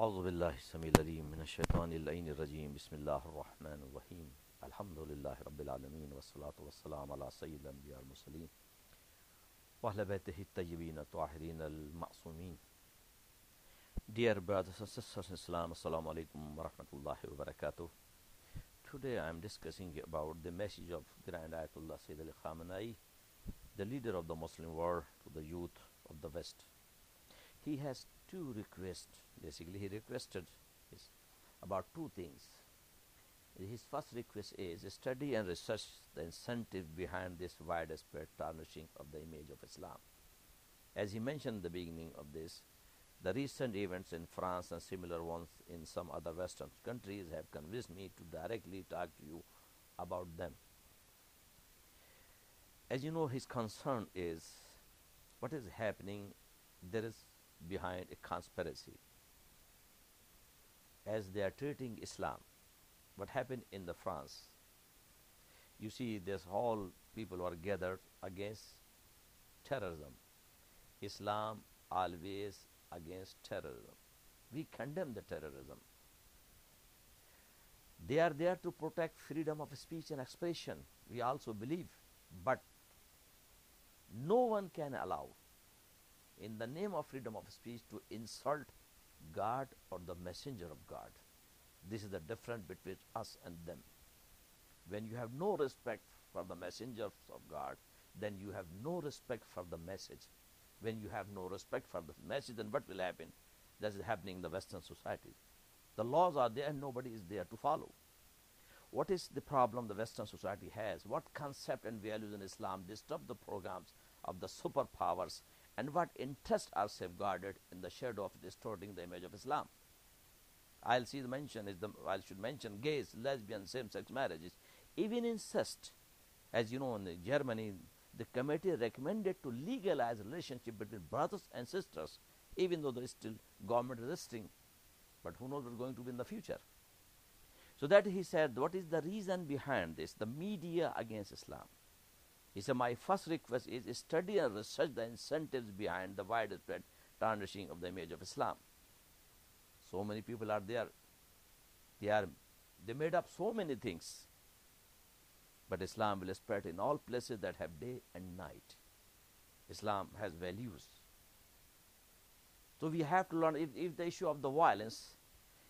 أعوذ بالله السميع العليم من الشيطان اللعين الرجيم بسم الله الرحمن الرحيم الحمد لله رب العالمين والصلاة والسلام على سيد الأنبياء المرسلين وأهل بيته الطيبين الطاهرين المعصومين Dear brothers and sisters in Islam, Assalamu alaikum wa rahmatullahi wa barakatuh. Today I am discussing about the message of Grand Ayatollah Sayyid Ali Khamenei, the leader of the Muslim world, to the youth of the West. He has two requests. Basically, he requested his, about two things. His first request is study and research the incentive behind this widespread tarnishing of the image of Islam. As he mentioned at the beginning of this, the recent events in France and similar ones in some other Western countries have convinced me to directly talk to you about them. As you know, his concern is what is happening, there is behind a conspiracy. As they are treating Islam, what happened in the France, you see, this whole people are gathered against terrorism. Islam always against terrorism. We condemn the terrorism. They are there to protect freedom of speech and expression. We also believe. But no one can allow, in the name of freedom of speech, to insult God or the messenger of God. This is the difference between us and them. When you have no respect for the messengers of God, then you have no respect for the message when you have no respect for the message, then what will happen? That is happening in the Western society. The laws are there and nobody is there to follow. What is the problem the Western society has? What concept and values in Islam disturb the programs of the superpowers and what interests are safeguarded in the shadow of distorting the image of Islam? I'll see the mention is the I should mention gays, lesbian, same-sex marriages, even incest. As you know, in Germany, the committee recommended to legalize relationship between brothers and sisters, even though there is still government resisting. But who knows what's going to be in the future? So that he said, what is the reason behind this? The media against Islam. He said, my first request is study and research the incentives behind the widespread tarnishing of the image of Islam. So many people are there. They are they made up so many things but Islam will spread in all places that have day and night. Islam has values. So we have to learn if, if the issue of the violence,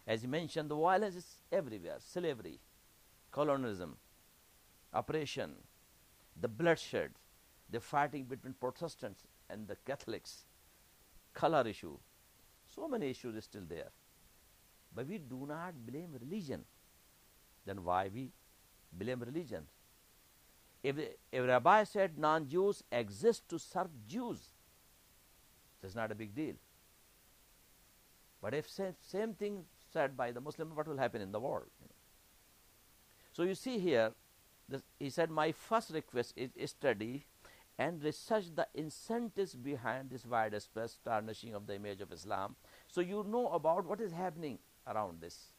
as you mentioned, the violence is everywhere slavery, colonialism, oppression, the bloodshed, the fighting between Protestants and the Catholics, color issue. So many issues are still there. But we do not blame religion. Then why we blame religion? If, if rabbi said non-Jews exist to serve Jews, that's not a big deal. But if same, same thing said by the Muslim, what will happen in the world? You know? So you see here, he said, my first request is study and research the incentives behind this widespread tarnishing of the image of Islam. So you know about what is happening around this.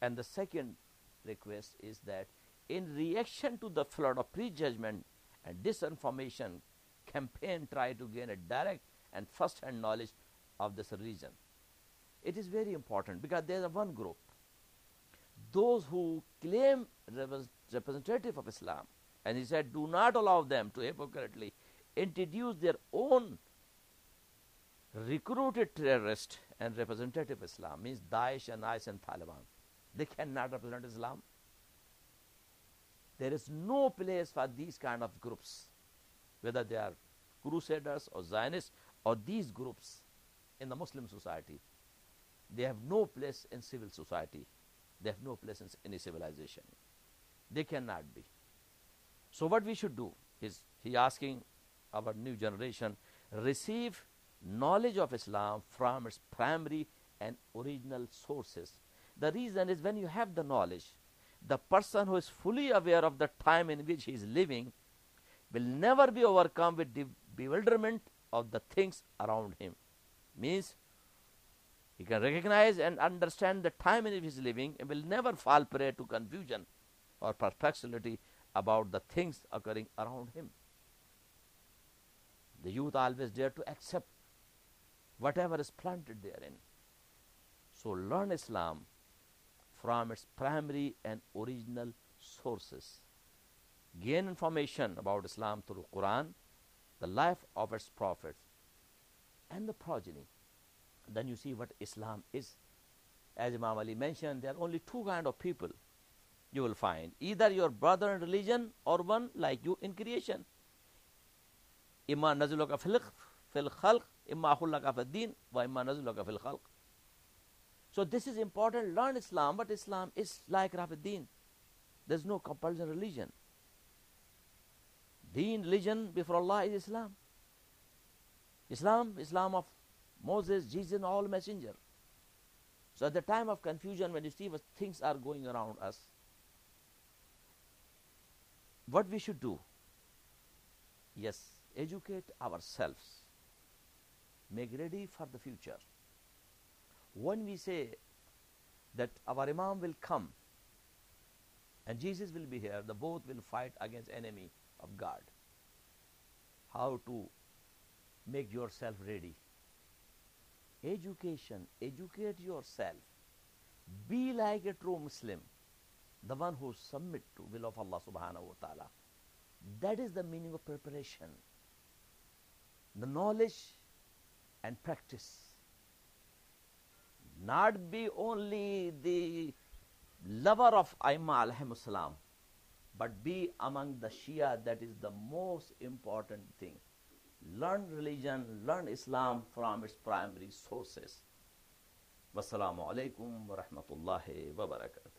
And the second request is that in reaction to the flood of prejudgment and disinformation, campaign try to gain a direct and first-hand knowledge of this region. It is very important because there is one group, those who claim representative of Islam, and he said, do not allow them to hypocritically introduce their own recruited terrorist and representative of Islam, means Daesh and ISIS and Taliban. They cannot represent Islam. There is no place for these kind of groups, whether they are crusaders or Zionists or these groups in the Muslim society. They have no place in civil society. They have no place in any civilization. They cannot be. So what we should do is he asking our new generation receive knowledge of Islam from its primary and original sources. The reason is when you have the knowledge, the person who is fully aware of the time in which he is living will never be overcome with bewilderment of the things around him. Means he can recognize and understand the time in which he is living and will never fall prey to confusion or perplexity about the things occurring around him. The youth always dare to accept whatever is planted therein. So learn Islam from its primary and original sources. Gain information about Islam through Quran, the life of its prophets, and the progeny. Then you see what Islam is. As Imam Ali mentioned, there are only two kind of people you will find either your brother in religion or one like you in creation. Imma nazuluka fil khalq, imma akhulaka wa imma fil khalq. So this is important. Learn Islam, but Islam is like rafidin There's no compulsion religion. Deen, religion before Allah is Islam. Islam, Islam of Moses, Jesus, and all messenger. So at the time of confusion, when you see what things are going around us, what we should do? Yes, educate ourselves. Make ready for the future when we say that our Imam will come and Jesus will be here, the both will fight against enemy of God. How to make yourself ready? Education, educate yourself. Be like a true Muslim, the one who submit to will of Allah subhanahu wa ta'ala. That is the meaning of preparation. The knowledge and practice not be only the lover of Aimma alayhimus salam, but be among the Shia that is the most important thing. Learn religion, learn Islam from its primary sources. Wassalamu alaikum wa rahmatullahi wa barakatuh.